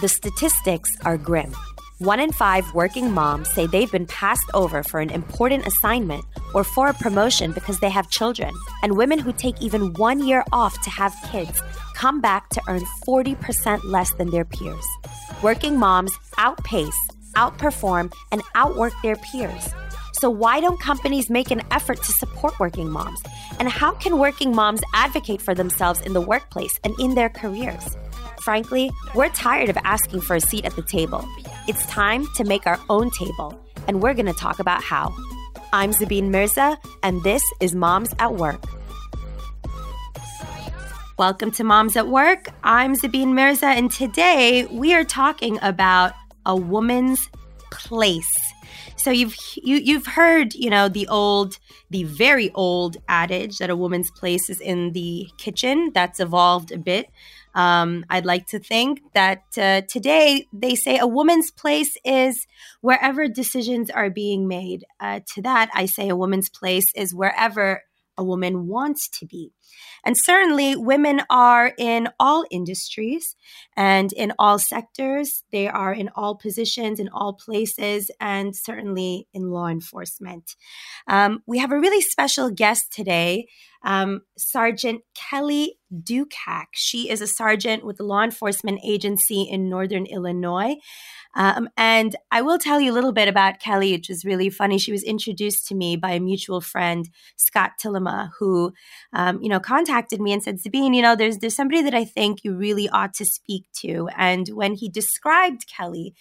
The statistics are grim. One in five working moms say they've been passed over for an important assignment or for a promotion because they have children. And women who take even one year off to have kids come back to earn 40% less than their peers. Working moms outpace, outperform, and outwork their peers. So, why don't companies make an effort to support working moms? And how can working moms advocate for themselves in the workplace and in their careers? Frankly, we're tired of asking for a seat at the table. It's time to make our own table, and we're going to talk about how. I'm Sabine Mirza, and this is Moms at Work. Welcome to Moms at Work. I'm Sabine Mirza, and today we are talking about a woman's place. So you've you, you've heard, you know, the old, the very old adage that a woman's place is in the kitchen. That's evolved a bit. Um, I'd like to think that uh, today they say a woman's place is wherever decisions are being made. Uh, to that, I say a woman's place is wherever a woman wants to be. And certainly, women are in all industries and in all sectors. They are in all positions, in all places, and certainly in law enforcement. Um, we have a really special guest today, um, Sergeant Kelly Ducac. She is a sergeant with the law enforcement agency in Northern Illinois. Um, and I will tell you a little bit about Kelly, which is really funny. She was introduced to me by a mutual friend, Scott Tillema, who, um, you know, contacted me and said, Sabine, you know, there's there's somebody that I think you really ought to speak to. And when he described Kelly,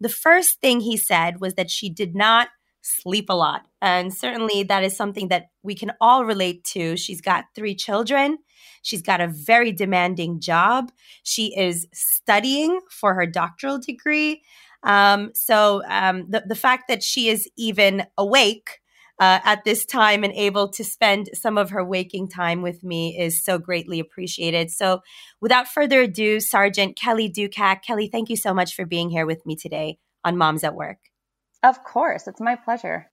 the first thing he said was that she did not sleep a lot. And certainly that is something that we can all relate to. She's got three children. She's got a very demanding job. She is studying for her doctoral degree. Um, so um, the, the fact that she is even awake uh, at this time and able to spend some of her waking time with me is so greatly appreciated. So, without further ado, Sergeant Kelly Ducac. Kelly, thank you so much for being here with me today on Moms at Work. Of course, it's my pleasure.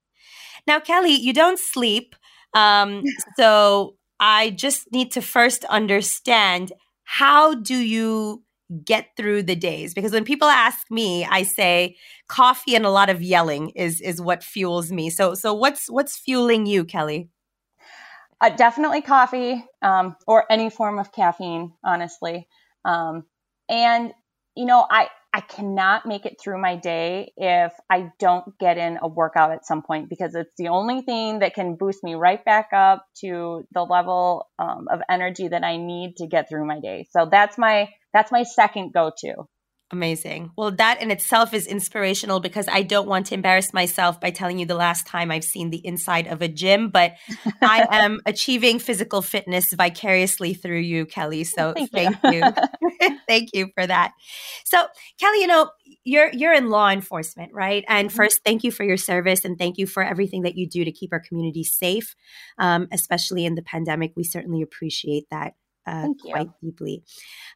Now, Kelly, you don't sleep. Um, so, I just need to first understand how do you get through the days because when people ask me i say coffee and a lot of yelling is is what fuels me so so what's what's fueling you kelly uh, definitely coffee um, or any form of caffeine honestly um, and you know i I cannot make it through my day if I don't get in a workout at some point because it's the only thing that can boost me right back up to the level um, of energy that I need to get through my day. So that's my that's my second go to. Amazing. Well, that in itself is inspirational because I don't want to embarrass myself by telling you the last time I've seen the inside of a gym, but I am achieving physical fitness vicariously through you, Kelly. So thank, thank you. you. thank you for that. So, Kelly, you know, you're you're in law enforcement, right? And mm-hmm. first, thank you for your service and thank you for everything that you do to keep our community safe, um, especially in the pandemic. We certainly appreciate that uh, quite deeply.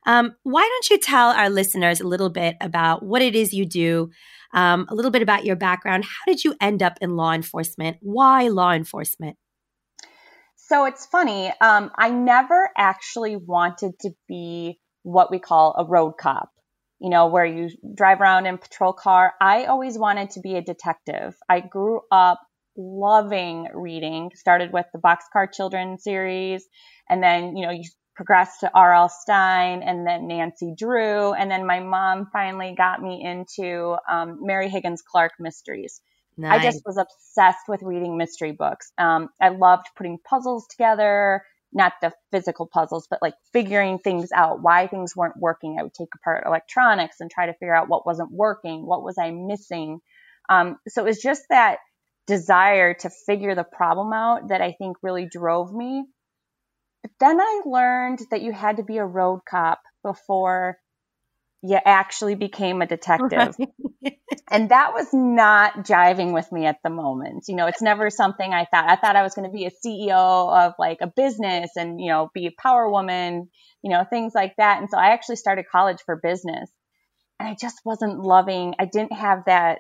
Um, why don't you tell our listeners a little bit about what it is you do, um, a little bit about your background? How did you end up in law enforcement? Why law enforcement? So it's funny. Um, I never actually wanted to be what we call a road cop, you know, where you drive around in patrol car. I always wanted to be a detective. I grew up loving reading, started with the Boxcar Children series, and then, you know, you progressed to R.L. Stine and then Nancy Drew. And then my mom finally got me into um, Mary Higgins Clark mysteries. Nice. I just was obsessed with reading mystery books. Um, I loved putting puzzles together, not the physical puzzles, but like figuring things out, why things weren't working. I would take apart electronics and try to figure out what wasn't working, what was I missing. Um, so it was just that desire to figure the problem out that I think really drove me. But then I learned that you had to be a road cop before you actually became a detective. Right. and that was not jiving with me at the moment. You know, it's never something I thought. I thought I was going to be a CEO of like a business and, you know, be a power woman, you know, things like that. And so I actually started college for business. And I just wasn't loving, I didn't have that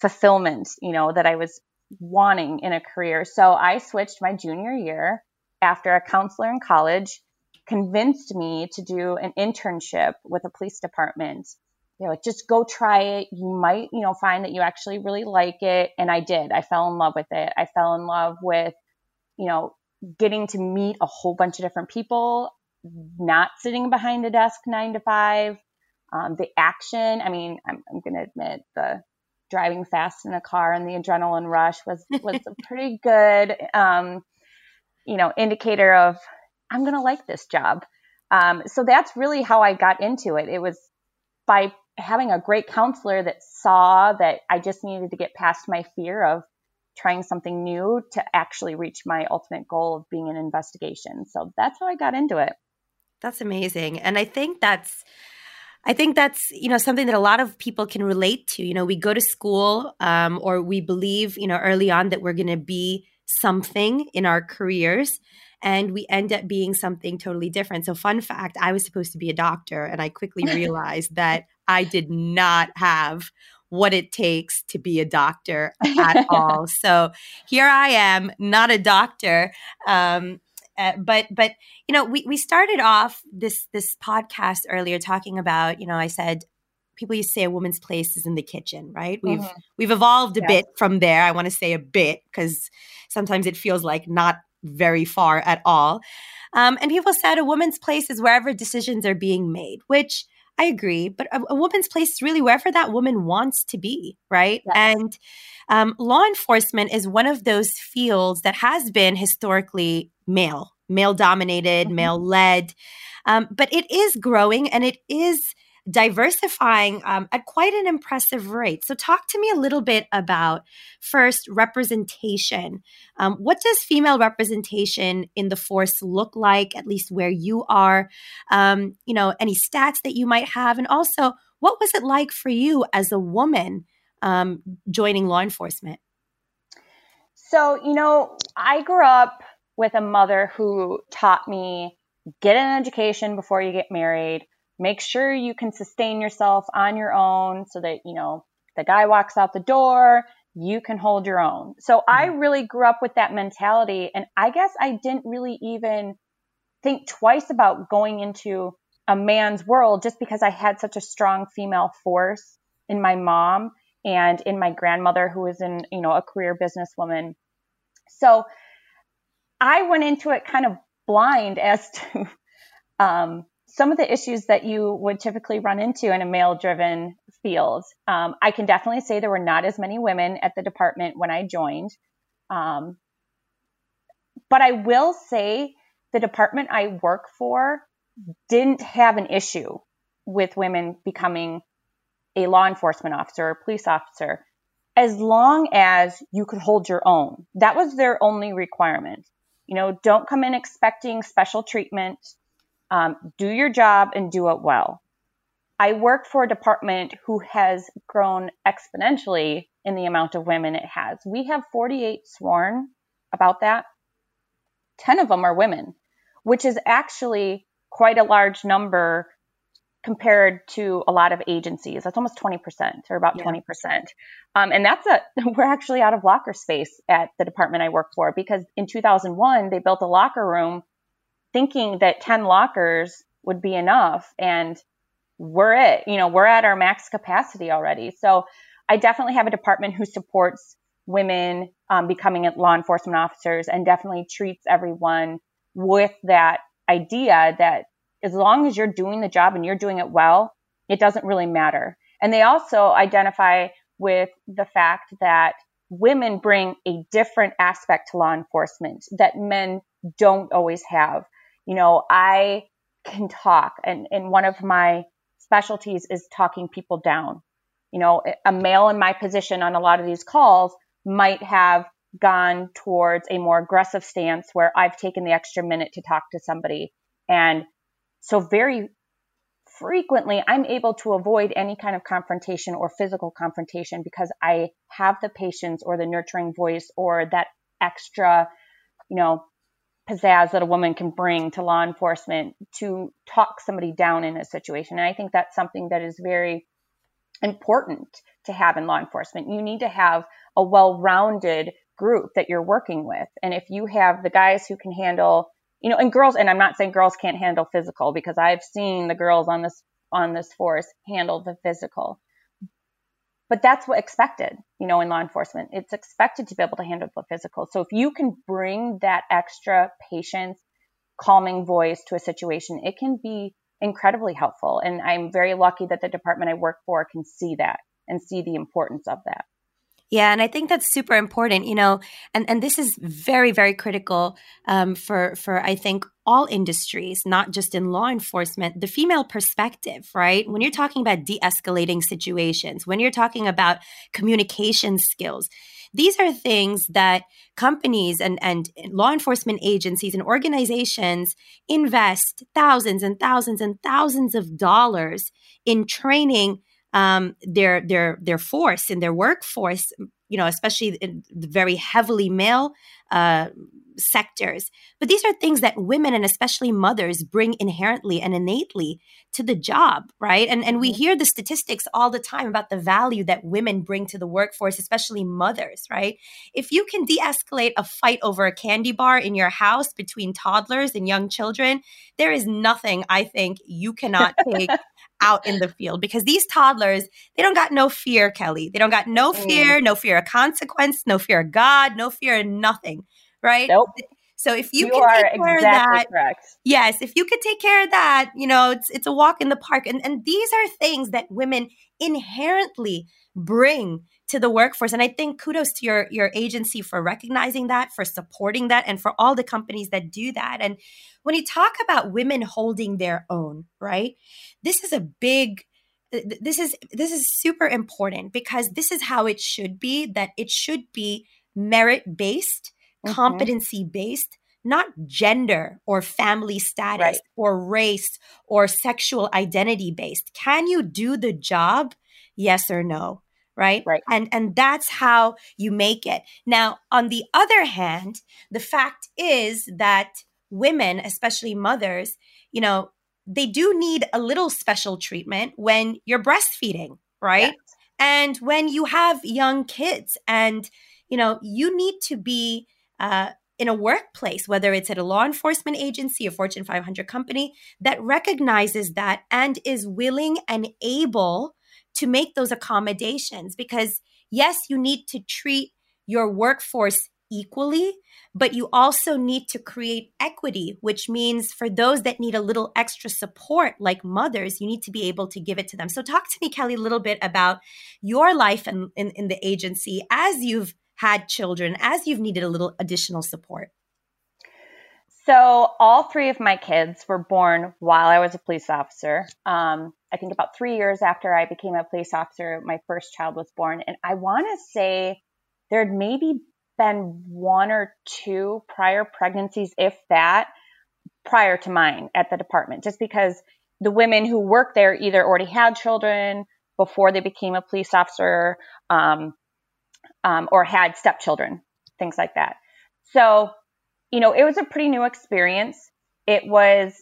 fulfillment, you know, that I was wanting in a career. So I switched my junior year after a counselor in college convinced me to do an internship with a police department. They're like, just go try it. You might, you know, find that you actually really like it. And I did. I fell in love with it. I fell in love with, you know, getting to meet a whole bunch of different people, not sitting behind a desk nine to five. Um, the action, I mean, I'm, I'm going to admit the driving fast in a car and the adrenaline rush was, was pretty good, um, you know, indicator of I'm going to like this job. Um, so that's really how I got into it. It was by having a great counselor that saw that I just needed to get past my fear of trying something new to actually reach my ultimate goal of being an investigation. So that's how I got into it. That's amazing. And I think that's I think that's you know something that a lot of people can relate to. You know, we go to school um, or we believe you know early on that we're going to be something in our careers, and we end up being something totally different. So, fun fact: I was supposed to be a doctor, and I quickly realized that I did not have what it takes to be a doctor at all. So here I am, not a doctor. Um, uh, but but you know we we started off this this podcast earlier talking about you know I said people used to say a woman's place is in the kitchen right we've mm-hmm. we've evolved a yes. bit from there I want to say a bit because sometimes it feels like not very far at all um, and people said a woman's place is wherever decisions are being made which I agree, but a, a, woman's place is really wherever that woman wants to be, right? Yes. And um, law enforcement is one of those fields that has been historically male, male dominated, mm-hmm. male led. Um, but it is growing and it is diversifying um, at quite an impressive rate. So, talk to me a little bit about first representation. Um, what does female representation in the force look like, at least where you are? Um, you know, any stats that you might have, and also what was it like for you as a woman um, joining law enforcement? So, you know, I grew up with a mother who taught me get an education before you get married make sure you can sustain yourself on your own so that, you know, the guy walks out the door, you can hold your own. So mm-hmm. I really grew up with that mentality. And I guess I didn't really even think twice about going into a man's world just because I had such a strong female force in my mom and in my grandmother who was in, you know, a career businesswoman. So I went into it kind of blind as to um, some of the issues that you would typically run into in a male driven field. Um, I can definitely say there were not as many women at the department when I joined. Um, but I will say the department I work for didn't have an issue with women becoming a law enforcement officer or police officer as long as you could hold your own. That was their only requirement. You know, don't come in expecting special treatment um, do your job and do it well. I work for a department who has grown exponentially in the amount of women it has. We have 48 sworn about that. 10 of them are women, which is actually quite a large number compared to a lot of agencies. That's almost 20% or about yeah. 20%. Um, and that's a, we're actually out of locker space at the department I work for because in 2001, they built a locker room thinking that 10 lockers would be enough and we're it you know we're at our max capacity already. So i definitely have a department who supports women um, becoming law enforcement officers and definitely treats everyone with that idea that as long as you're doing the job and you're doing it well it doesn't really matter. And they also identify with the fact that women bring a different aspect to law enforcement that men don't always have you know, I can talk and, and one of my specialties is talking people down. You know, a male in my position on a lot of these calls might have gone towards a more aggressive stance where I've taken the extra minute to talk to somebody. And so very frequently I'm able to avoid any kind of confrontation or physical confrontation because I have the patience or the nurturing voice or that extra, you know, pizzazz that a woman can bring to law enforcement to talk somebody down in a situation. And I think that's something that is very important to have in law enforcement. You need to have a well rounded group that you're working with. And if you have the guys who can handle you know, and girls, and I'm not saying girls can't handle physical because I've seen the girls on this, on this force handle the physical. But that's what expected, you know, in law enforcement. It's expected to be able to handle the physical. So if you can bring that extra patience, calming voice to a situation, it can be incredibly helpful. And I'm very lucky that the department I work for can see that and see the importance of that. Yeah, and I think that's super important, you know, and, and this is very, very critical um, for for I think all industries, not just in law enforcement, the female perspective, right? When you're talking about de-escalating situations, when you're talking about communication skills, these are things that companies and, and law enforcement agencies and organizations invest thousands and thousands and thousands of dollars in training um, their their their force in their workforce, you know, especially in the very heavily male uh, sectors. But these are things that women and especially mothers bring inherently and innately to the job, right? And and we mm-hmm. hear the statistics all the time about the value that women bring to the workforce, especially mothers, right? If you can de-escalate a fight over a candy bar in your house between toddlers and young children, there is nothing I think you cannot take out in the field because these toddlers, they don't got no fear, Kelly. They don't got no mm. fear, no fear of consequence, no fear of God, no fear of nothing, right? Nope. So if you, you can take care exactly of that, correct. yes, if you could take care of that, you know, it's it's a walk in the park. And and these are things that women inherently bring to the workforce. And I think kudos to your your agency for recognizing that, for supporting that, and for all the companies that do that. And when you talk about women holding their own, right? This is a big this is this is super important because this is how it should be that it should be merit based mm-hmm. competency based, not gender or family status right. or race or sexual identity based. Can you do the job? Yes or no? Right? Right. And and that's how you make it. Now, on the other hand, the fact is that women, especially mothers, you know, they do need a little special treatment when you're breastfeeding, right? Yes. And when you have young kids and you know, you need to be uh, in a workplace, whether it's at a law enforcement agency, a Fortune 500 company, that recognizes that and is willing and able to make those accommodations. Because, yes, you need to treat your workforce equally, but you also need to create equity, which means for those that need a little extra support, like mothers, you need to be able to give it to them. So, talk to me, Kelly, a little bit about your life in, in, in the agency as you've had children as you've needed a little additional support? So, all three of my kids were born while I was a police officer. Um, I think about three years after I became a police officer, my first child was born. And I want to say there had maybe been one or two prior pregnancies, if that, prior to mine at the department, just because the women who worked there either already had children before they became a police officer um, um, or had stepchildren, things like that. So, you know, it was a pretty new experience. It was,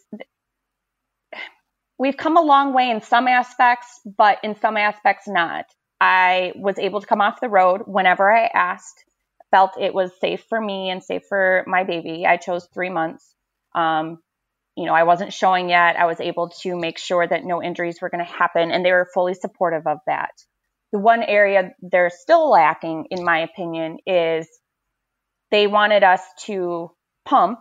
we've come a long way in some aspects, but in some aspects not. I was able to come off the road whenever I asked, felt it was safe for me and safe for my baby. I chose three months. Um, you know, I wasn't showing yet. I was able to make sure that no injuries were going to happen, and they were fully supportive of that the one area they're still lacking, in my opinion, is they wanted us to pump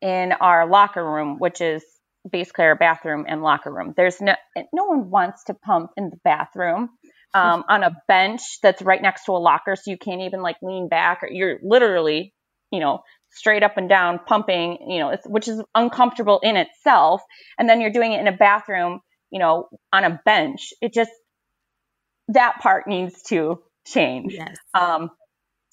in our locker room, which is basically our bathroom and locker room. There's no no one wants to pump in the bathroom um, on a bench that's right next to a locker, so you can't even like lean back, or you're literally, you know, straight up and down pumping, you know, which is uncomfortable in itself. And then you're doing it in a bathroom, you know, on a bench. It just that part needs to change. Yes. Um,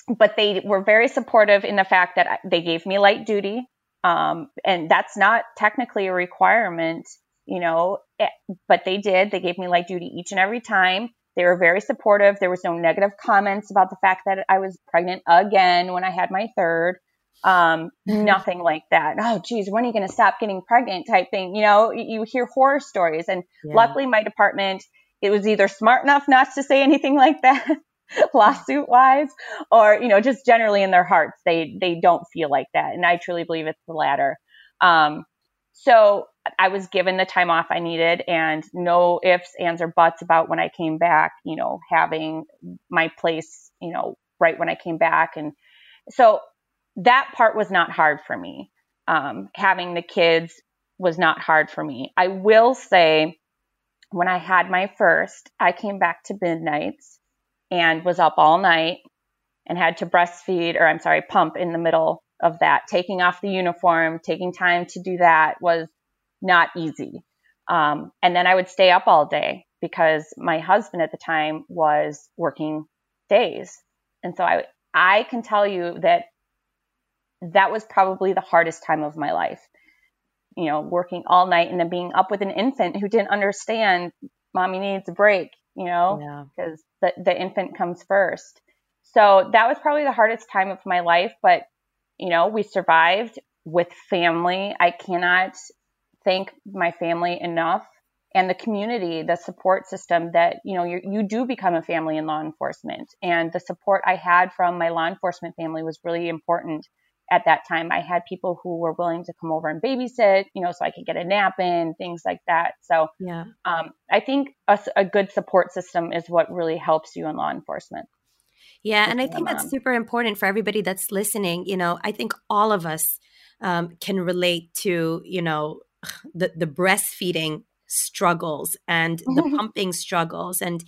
but they were very supportive in the fact that they gave me light duty. Um, and that's not technically a requirement, you know, it, eh, but they did. They gave me light duty each and every time. They were very supportive. There was no negative comments about the fact that I was pregnant again when I had my third. Um, nothing like that. Oh, geez, when are you going to stop getting pregnant type thing? You know, you, you hear horror stories. And yeah. luckily, my department it was either smart enough not to say anything like that lawsuit wise or you know just generally in their hearts they they don't feel like that and i truly believe it's the latter Um, so I was given the time off I needed and no ifs, ands, or buts about when I came back, you know, having my place, you know, right when I came back. And so that part was not hard for me. Um, having the kids was not hard for me. I will say, when I had my first, I came back to midnights and was up all night and had to breastfeed, or I'm sorry, pump in the middle of that. Taking off the uniform, taking time to do that was not easy. Um, and then I would stay up all day because my husband at the time was working days. And so I, I can tell you that that was probably the hardest time of my life. You know, working all night and then being up with an infant who didn't understand mommy needs a break, you know, because yeah. the, the infant comes first. So that was probably the hardest time of my life, but you know, we survived with family. I cannot thank my family enough and the community, the support system that, you know, you do become a family in law enforcement. And the support I had from my law enforcement family was really important at that time. I had people who were willing to come over and babysit, you know, so I could get a nap in, things like that. So, yeah, um, I think a, a good support system is what really helps you in law enforcement. Yeah, and I think that's super important for everybody that's listening. You know, I think all of us um, can relate to, you know, the the breastfeeding struggles and the mm-hmm. pumping struggles. And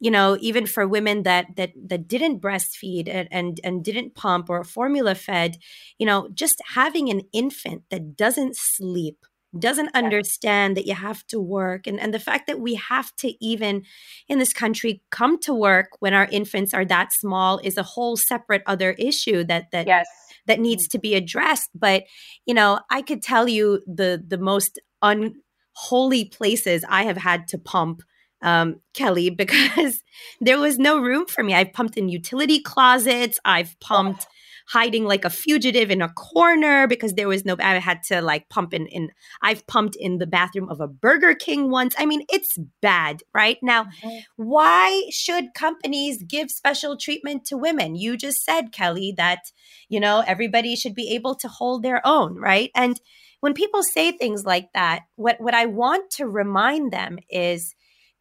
you know even for women that that that didn't breastfeed and, and and didn't pump or formula fed you know just having an infant that doesn't sleep doesn't understand that you have to work and, and the fact that we have to even in this country come to work when our infants are that small is a whole separate other issue that that yes that needs to be addressed. But, you know, I could tell you the the most unholy places I have had to pump um, Kelly because there was no room for me. I've pumped in utility closets. I've pumped hiding like a fugitive in a corner because there was no I had to like pump in in I've pumped in the bathroom of a Burger King once. I mean, it's bad, right? Now, mm-hmm. why should companies give special treatment to women? You just said, Kelly, that you know, everybody should be able to hold their own, right? And when people say things like that, what what I want to remind them is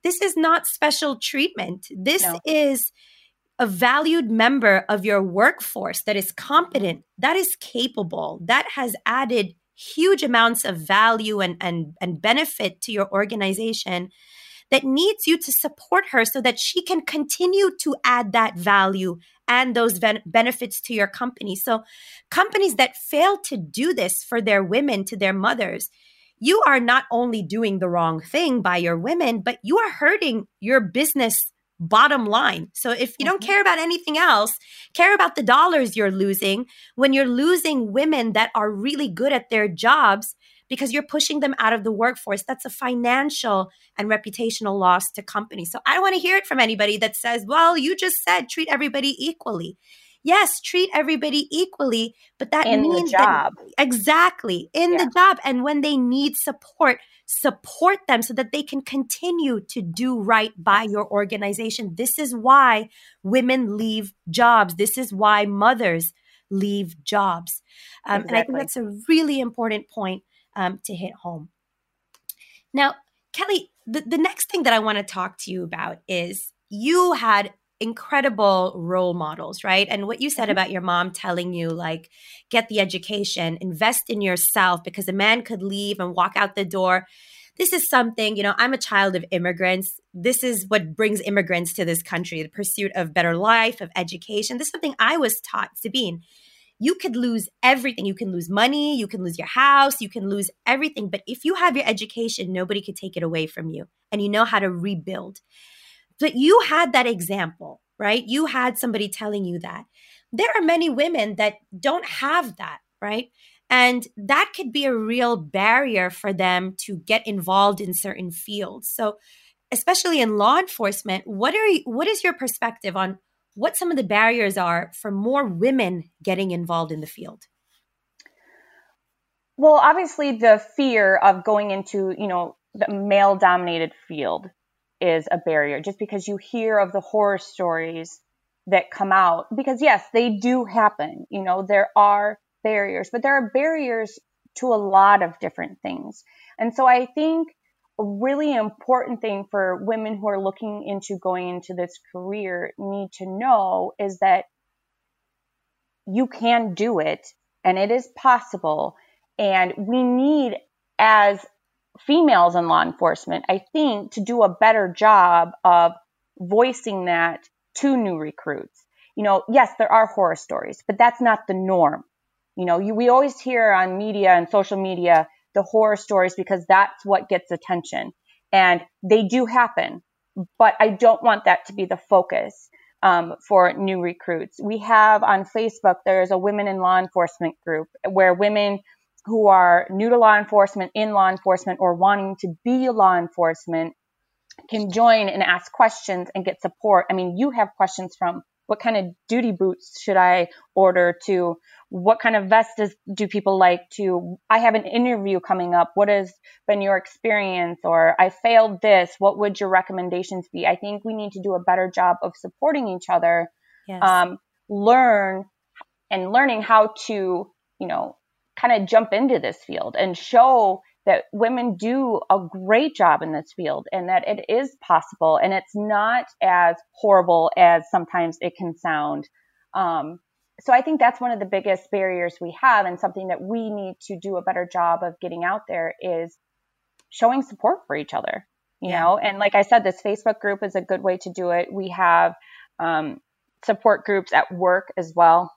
this is not special treatment. This no. is a valued member of your workforce that is competent, mm-hmm. that is capable, that has added huge amounts of value and, and, and benefit to your organization that needs you to support her so that she can continue to add that value and those ben- benefits to your company. So, companies that fail to do this for their women, to their mothers, you are not only doing the wrong thing by your women, but you are hurting your business bottom line. So if you don't mm-hmm. care about anything else, care about the dollars you're losing when you're losing women that are really good at their jobs because you're pushing them out of the workforce. That's a financial and reputational loss to companies. So I don't want to hear it from anybody that says, well, you just said treat everybody equally. Yes, treat everybody equally, but that in means the job. That, exactly in yeah. the job. And when they need support, support them so that they can continue to do right by your organization. This is why women leave jobs. This is why mothers leave jobs. Um, exactly. And I think that's a really important point um, to hit home. Now, Kelly, the, the next thing that I want to talk to you about is you had incredible role models, right? And what you said mm-hmm. about your mom telling you, like, get the education, invest in yourself, because a man could leave and walk out the door. This is something, you know, I'm a child of immigrants. This is what brings immigrants to this country the pursuit of better life, of education. This is something I was taught, Sabine. You could lose everything. You can lose money, you can lose your house, you can lose everything. But if you have your education, nobody could take it away from you and you know how to rebuild. But you had that example, right? You had somebody telling you that. There are many women that don't have that, right? And that could be a real barrier for them to get involved in certain fields. So, especially in law enforcement, what are you, what is your perspective on what some of the barriers are for more women getting involved in the field? Well, obviously the fear of going into, you know, the male dominated field is a barrier just because you hear of the horror stories that come out because yes they do happen you know there are barriers but there are barriers to a lot of different things. And so I think a really important thing for women who are looking into going into this career need to know is that you can do it and it is possible. And we need, as females in law enforcement, I think, to do a better job of voicing that to new recruits. You know, yes, there are horror stories, but that's not the norm. You know, you, we always hear on media and social media the horror stories because that's what gets attention. And they do happen, but I don't want that to be the focus um, for new recruits. We have on Facebook, there's a women in law enforcement group where women who are new to law enforcement, in law enforcement, or wanting to be law enforcement can join and ask questions and get support. I mean, you have questions from what kind of duty boots should I order to what kind of vest does, do people like to I have an interview coming up. What has been your experience? Or I failed this. What would your recommendations be? I think we need to do a better job of supporting each other. Yes. Um, learn and learning how to, you know, kind of jump into this field and show that women do a great job in this field and that it is possible and it's not as horrible as sometimes it can sound. Um, so I think that's one of the biggest barriers we have and something that we need to do a better job of getting out there is showing support for each other, you yeah. know? And like I said, this Facebook group is a good way to do it. We have um, support groups at work as well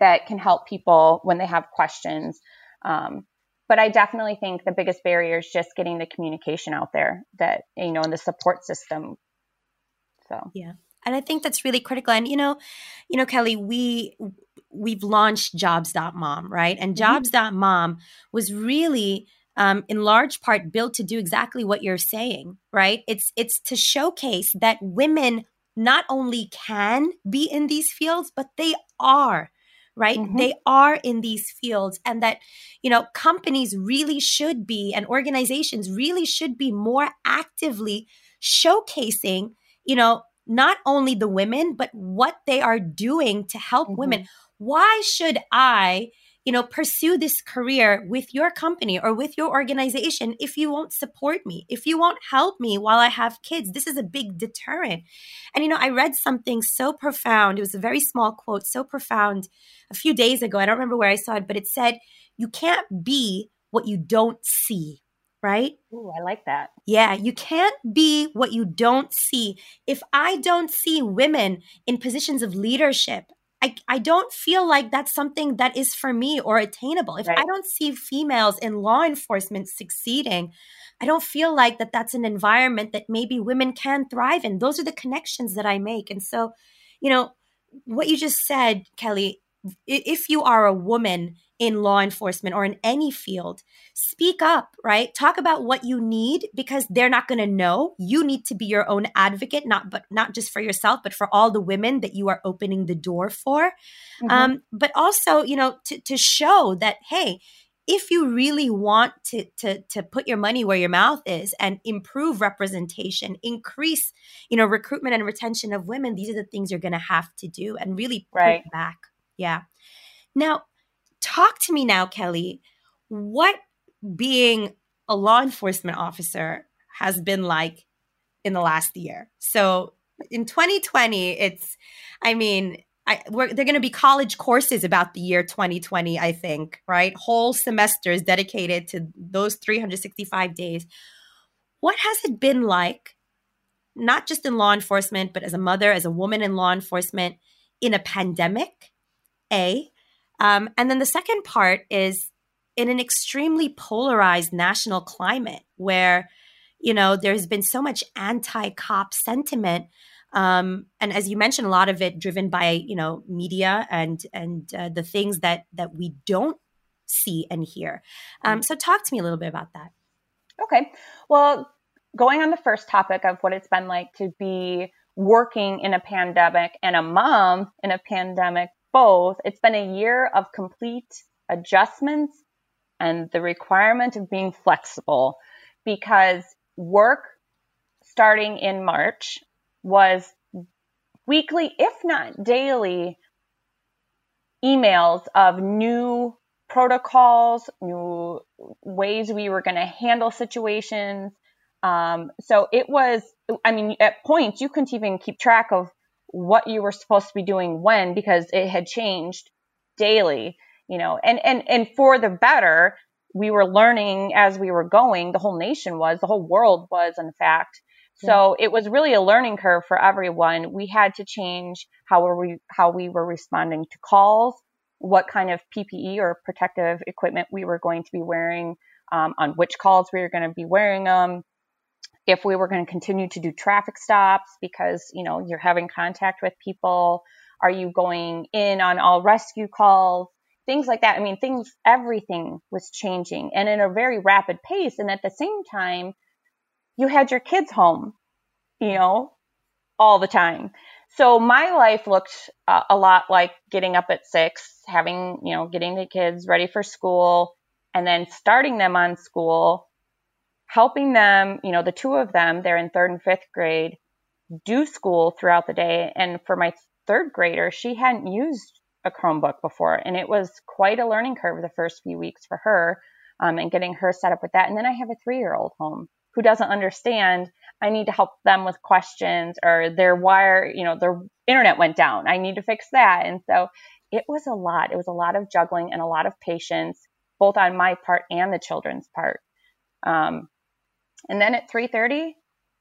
that can help people when they have questions. Um, but I definitely think the biggest barrier is just getting the communication out there that, you know, in the support system. So, yeah. And I think that's really critical. And, you know, you know, Kelly, we, we've launched jobs.mom, right? And mm-hmm. jobs.mom was really, um, in large part built to do exactly what you're saying, right? It's, it's to showcase that women not only can be in these fields, but they are right? Mm-hmm. They are in these fields, and that, you know, companies really should be and organizations really should be more actively showcasing, you know, not only the women, but what they are doing to help mm-hmm. women. Why should I, you know, pursue this career with your company or with your organization if you won't support me, if you won't help me while I have kids. This is a big deterrent. And, you know, I read something so profound. It was a very small quote, so profound a few days ago. I don't remember where I saw it, but it said, You can't be what you don't see. Right? Ooh, I like that. Yeah, you can't be what you don't see. If I don't see women in positions of leadership, I, I don't feel like that's something that is for me or attainable. If right. I don't see females in law enforcement succeeding, I don't feel like that that's an environment that maybe women can thrive in. Those are the connections that I make. And so, you know, what you just said, Kelly, if you are a woman in law enforcement or in any field, speak up, right? Talk about what you need because they're not going to know. You need to be your own advocate, not but not just for yourself, but for all the women that you are opening the door for. Mm-hmm. Um, but also, you know, to, to show that hey, if you really want to, to to put your money where your mouth is and improve representation, increase, you know, recruitment and retention of women, these are the things you're going to have to do and really right. back. Yeah. Now, talk to me now, Kelly. What being a law enforcement officer has been like in the last year? So in 2020, it's, I mean, I, they're going to be college courses about the year 2020, I think, right? Whole semesters dedicated to those 365 days. What has it been like, not just in law enforcement, but as a mother, as a woman in law enforcement, in a pandemic? A. Um, and then the second part is in an extremely polarized national climate where, you know, there's been so much anti cop sentiment. Um, and as you mentioned, a lot of it driven by, you know, media and and uh, the things that that we don't see and hear. Um, so talk to me a little bit about that. Okay. Well, going on the first topic of what it's been like to be working in a pandemic and a mom in a pandemic both, it's been a year of complete adjustments and the requirement of being flexible because work starting in March was weekly, if not daily, emails of new protocols, new ways we were going to handle situations. Um, so it was, I mean, at points you couldn't even keep track of what you were supposed to be doing when because it had changed daily, you know, and, and, and for the better, we were learning as we were going. The whole nation was, the whole world was, in fact. So it was really a learning curve for everyone. We had to change how we how we were responding to calls, what kind of PPE or protective equipment we were going to be wearing, um, on which calls we were going to be wearing them, if we were going to continue to do traffic stops because you know you're having contact with people. Are you going in on all rescue calls? Things like that. I mean, things, everything was changing and in a very rapid pace. And at the same time, you had your kids home, you know, all the time. So my life looked uh, a lot like getting up at six, having, you know, getting the kids ready for school and then starting them on school, helping them, you know, the two of them, they're in third and fifth grade, do school throughout the day. And for my third grader, she hadn't used a Chromebook before. And it was quite a learning curve the first few weeks for her um, and getting her set up with that. And then I have a three year old home who doesn't understand, I need to help them with questions or their wire, you know, their internet went down. I need to fix that. And so it was a lot. It was a lot of juggling and a lot of patience, both on my part and the children's part. Um, and then at 3:30,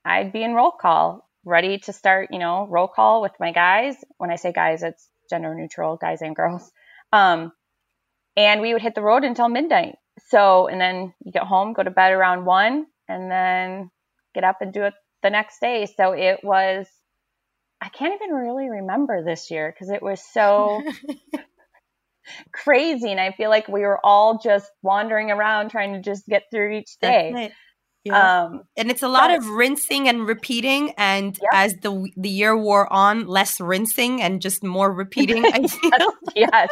I'd be in roll call, ready to start, you know, roll call with my guys. When I say guys, it's gender neutral, guys and girls. Um, and we would hit the road until midnight. So, and then you get home, go to bed around one, and then get up and do it the next day. So it was, I can't even really remember this year because it was so crazy. And I feel like we were all just wandering around trying to just get through each day. Yeah. Um, and it's a lot of rinsing and repeating. And yep. as the the year wore on, less rinsing and just more repeating. yes, yes.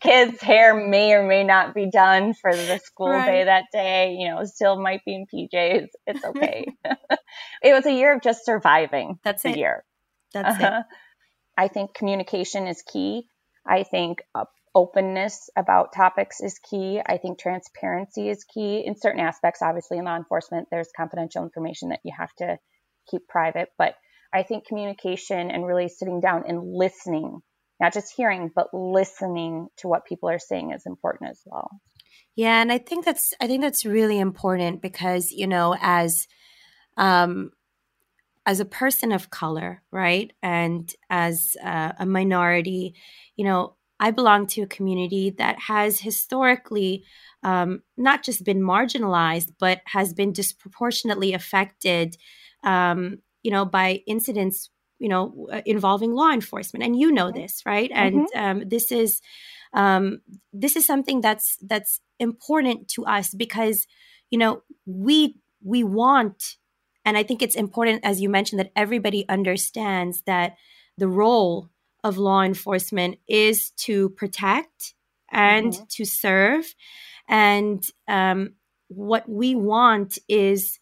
Kids' hair may or may not be done for the school right. day that day. You know, still might be in PJs. It's okay. it was a year of just surviving. That's a year. That's uh-huh. it. I think communication is key. I think uh, openness about topics is key. I think transparency is key in certain aspects. Obviously, in law enforcement, there's confidential information that you have to keep private, but I think communication and really sitting down and listening, not just hearing, but listening to what people are saying is important as well. Yeah, and I think that's I think that's really important because you know as um as a person of color, right, and as uh, a minority, you know, I belong to a community that has historically um, not just been marginalized, but has been disproportionately affected, um, you know, by incidents, you know, uh, involving law enforcement. And you know this, right? Mm-hmm. And um, this is um, this is something that's that's important to us because, you know, we we want, and I think it's important, as you mentioned, that everybody understands that the role of law enforcement is to protect and mm-hmm. to serve. And um, what we want is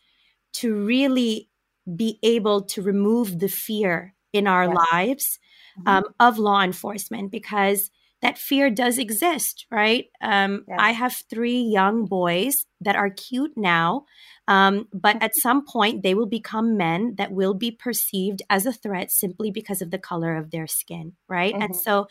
to really be able to remove the fear in our yes. lives mm-hmm. um, of law enforcement because that fear does exist, right? Um, yes. I have three young boys that are cute now, um, but at some point they will become men that will be perceived as a threat simply because of the color of their skin, right? Mm-hmm. And so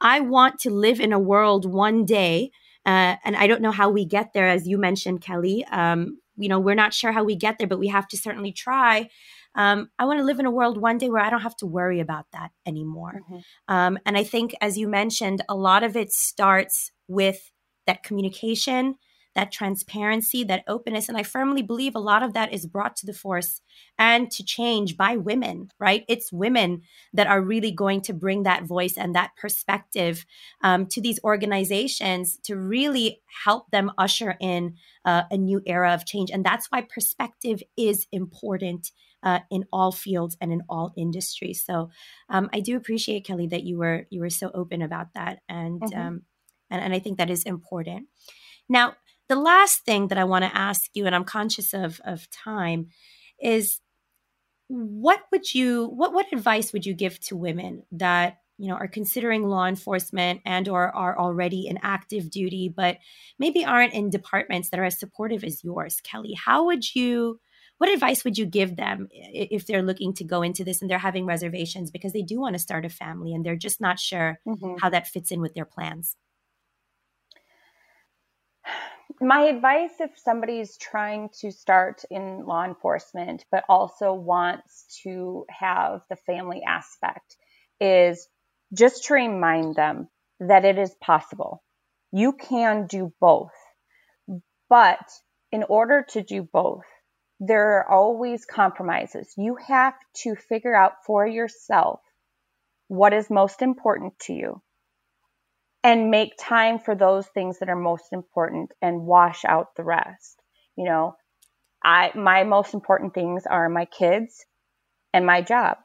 I want to live in a world one day. Uh, and I don't know how we get there, as you mentioned, Kelly. Um, you know, we're not sure how we get there, but we have to certainly try um, I want to live in a world one day where I don't have to worry about that anymore. Mm-hmm. Um, and I think, as you mentioned, a lot of it starts with that communication, that transparency, that openness. And I firmly believe a lot of that is brought to the force and to change by women, right? It's women that are really going to bring that voice and that perspective um, to these organizations to really help them usher in uh, a new era of change. And that's why perspective is important uh, in all fields and in all industries. So um, I do appreciate Kelly that you were you were so open about that, and mm-hmm. um, and, and I think that is important. Now, the last thing that I want to ask you, and I'm conscious of of time, is what would you what what advice would you give to women that you know are considering law enforcement and or are already in active duty but maybe aren't in departments that are as supportive as yours kelly how would you what advice would you give them if they're looking to go into this and they're having reservations because they do want to start a family and they're just not sure mm-hmm. how that fits in with their plans my advice if somebody's trying to start in law enforcement but also wants to have the family aspect is just to remind them that it is possible. You can do both. But in order to do both, there are always compromises. You have to figure out for yourself what is most important to you and make time for those things that are most important and wash out the rest. You know, I my most important things are my kids and my job.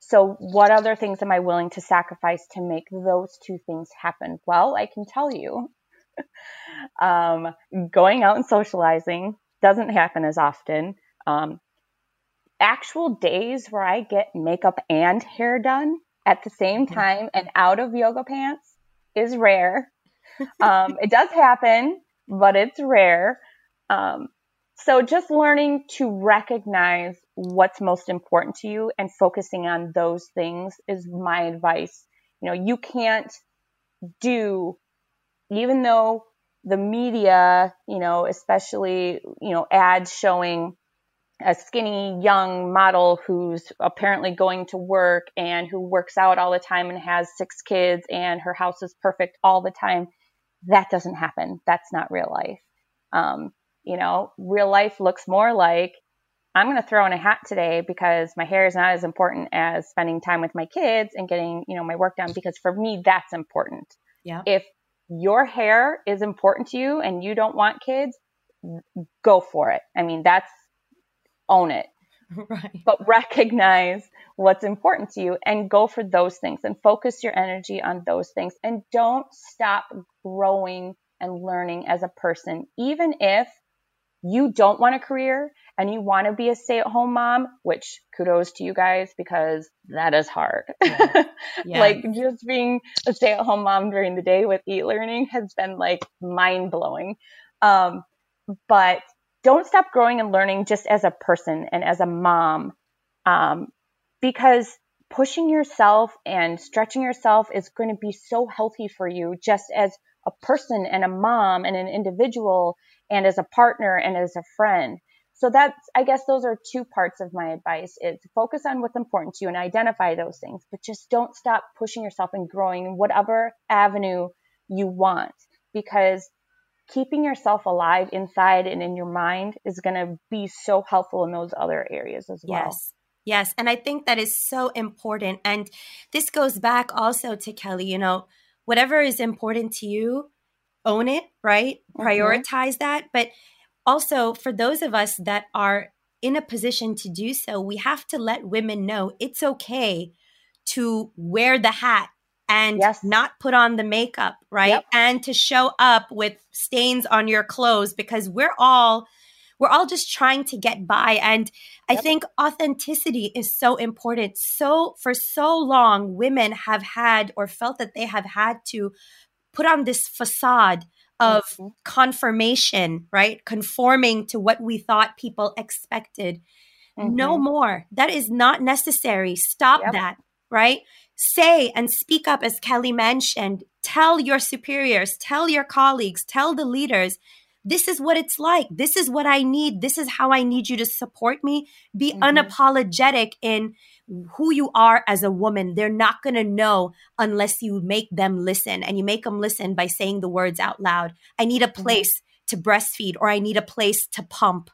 So what other things am I willing to sacrifice to make those two things happen? Well, I can tell you, um, going out and socializing doesn't happen as often. Um, actual days where I get makeup and hair done at the same mm-hmm. time and out of yoga pants is rare. Um, it does happen, but it's rare. Um, so just learning to recognize what's most important to you and focusing on those things is my advice. You know, you can't do, even though the media, you know, especially, you know, ads showing a skinny young model who's apparently going to work and who works out all the time and has six kids and her house is perfect all the time. That doesn't happen. That's not real life. Um, you know, real life looks more like I'm going to throw in a hat today because my hair is not as important as spending time with my kids and getting, you know, my work done because for me that's important. Yeah. If your hair is important to you and you don't want kids, go for it. I mean, that's own it. Right. But recognize what's important to you and go for those things and focus your energy on those things and don't stop growing and learning as a person, even if you don't want a career and you want to be a stay at home mom, which kudos to you guys because that is hard. Yeah. Yeah. like just being a stay at home mom during the day with e learning has been like mind blowing. Um, but don't stop growing and learning just as a person and as a mom. Um, because pushing yourself and stretching yourself is going to be so healthy for you just as a person and a mom and an individual and as a partner and as a friend. So that's, I guess those are two parts of my advice is focus on what's important to you and identify those things, but just don't stop pushing yourself and growing in whatever avenue you want because keeping yourself alive inside and in your mind is going to be so helpful in those other areas as well. Yes. Yes. And I think that is so important. And this goes back also to Kelly, you know, whatever is important to you, own it, right? Mm-hmm. Prioritize that. But also, for those of us that are in a position to do so, we have to let women know it's okay to wear the hat and yes. not put on the makeup, right? Yep. And to show up with stains on your clothes because we're all we're all just trying to get by and yep. I think authenticity is so important. So for so long women have had or felt that they have had to put on this facade of mm-hmm. confirmation, right? Conforming to what we thought people expected. Mm-hmm. No more. That is not necessary. Stop yep. that, right? Say and speak up, as Kelly mentioned. Tell your superiors, tell your colleagues, tell the leaders this is what it's like. This is what I need. This is how I need you to support me. Be mm-hmm. unapologetic in who you are as a woman. They're not going to know unless you make them listen and you make them listen by saying the words out loud. I need a mm-hmm. place mm-hmm. to breastfeed or I need a place to pump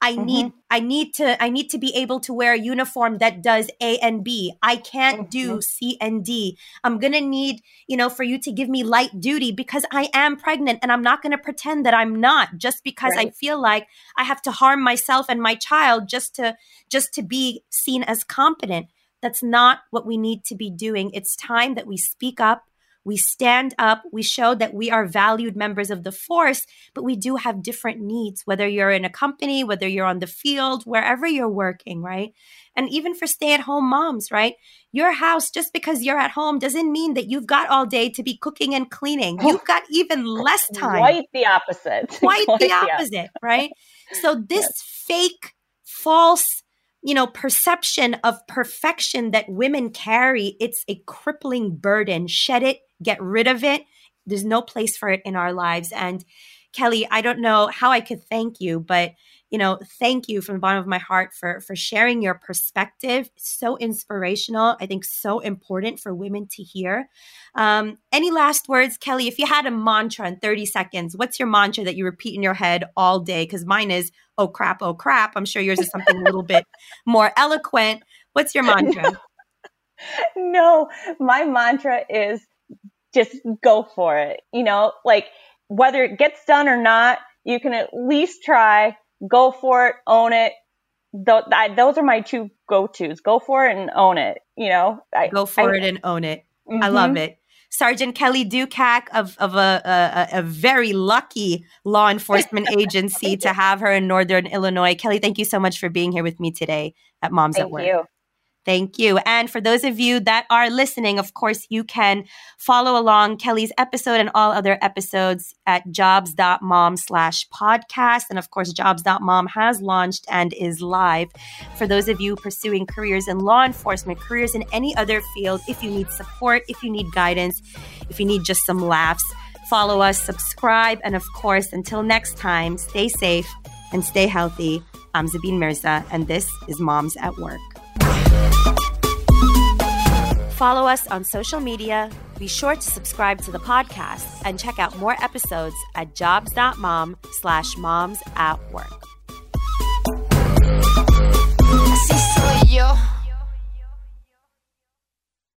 I mm-hmm. need I need to I need to be able to wear a uniform that does A and B. I can't mm-hmm. do C and D. I'm going to need, you know, for you to give me light duty because I am pregnant and I'm not going to pretend that I'm not just because right. I feel like I have to harm myself and my child just to just to be seen as competent. That's not what we need to be doing. It's time that we speak up We stand up. We show that we are valued members of the force, but we do have different needs, whether you're in a company, whether you're on the field, wherever you're working, right? And even for stay at home moms, right? Your house, just because you're at home, doesn't mean that you've got all day to be cooking and cleaning. You've got even less time. Quite the opposite. Quite, Quite the opposite, right? So this yes. fake, false, you know, perception of perfection that women carry, it's a crippling burden. Shed it, get rid of it. There's no place for it in our lives. And Kelly, I don't know how I could thank you, but you know, thank you from the bottom of my heart for for sharing your perspective. so inspirational. I think so important for women to hear. Um, any last words, Kelly? If you had a mantra in 30 seconds, what's your mantra that you repeat in your head all day? Because mine is, oh crap, oh crap. I'm sure yours is something a little bit more eloquent. What's your mantra? no, my mantra is just go for it. You know, like whether it gets done or not, you can at least try, go for it, own it. Th- I, those are my two go tos. Go for it and own it. You know, I, go for I, it and own it. Mm-hmm. I love it. Sergeant Kelly Ducac of, of a, a, a very lucky law enforcement agency to have her in Northern Illinois. Kelly, thank you so much for being here with me today at Moms thank at Work. You. Thank you. And for those of you that are listening, of course, you can follow along Kelly's episode and all other episodes at jobs.mom slash podcast. And of course, jobs.mom has launched and is live. For those of you pursuing careers in law enforcement, careers in any other field, if you need support, if you need guidance, if you need just some laughs, follow us, subscribe. And of course, until next time, stay safe and stay healthy. I'm Sabine Mirza, and this is Moms at Work. Follow us on social media. Be sure to subscribe to the podcast and check out more episodes at jobs.mom slash moms at work.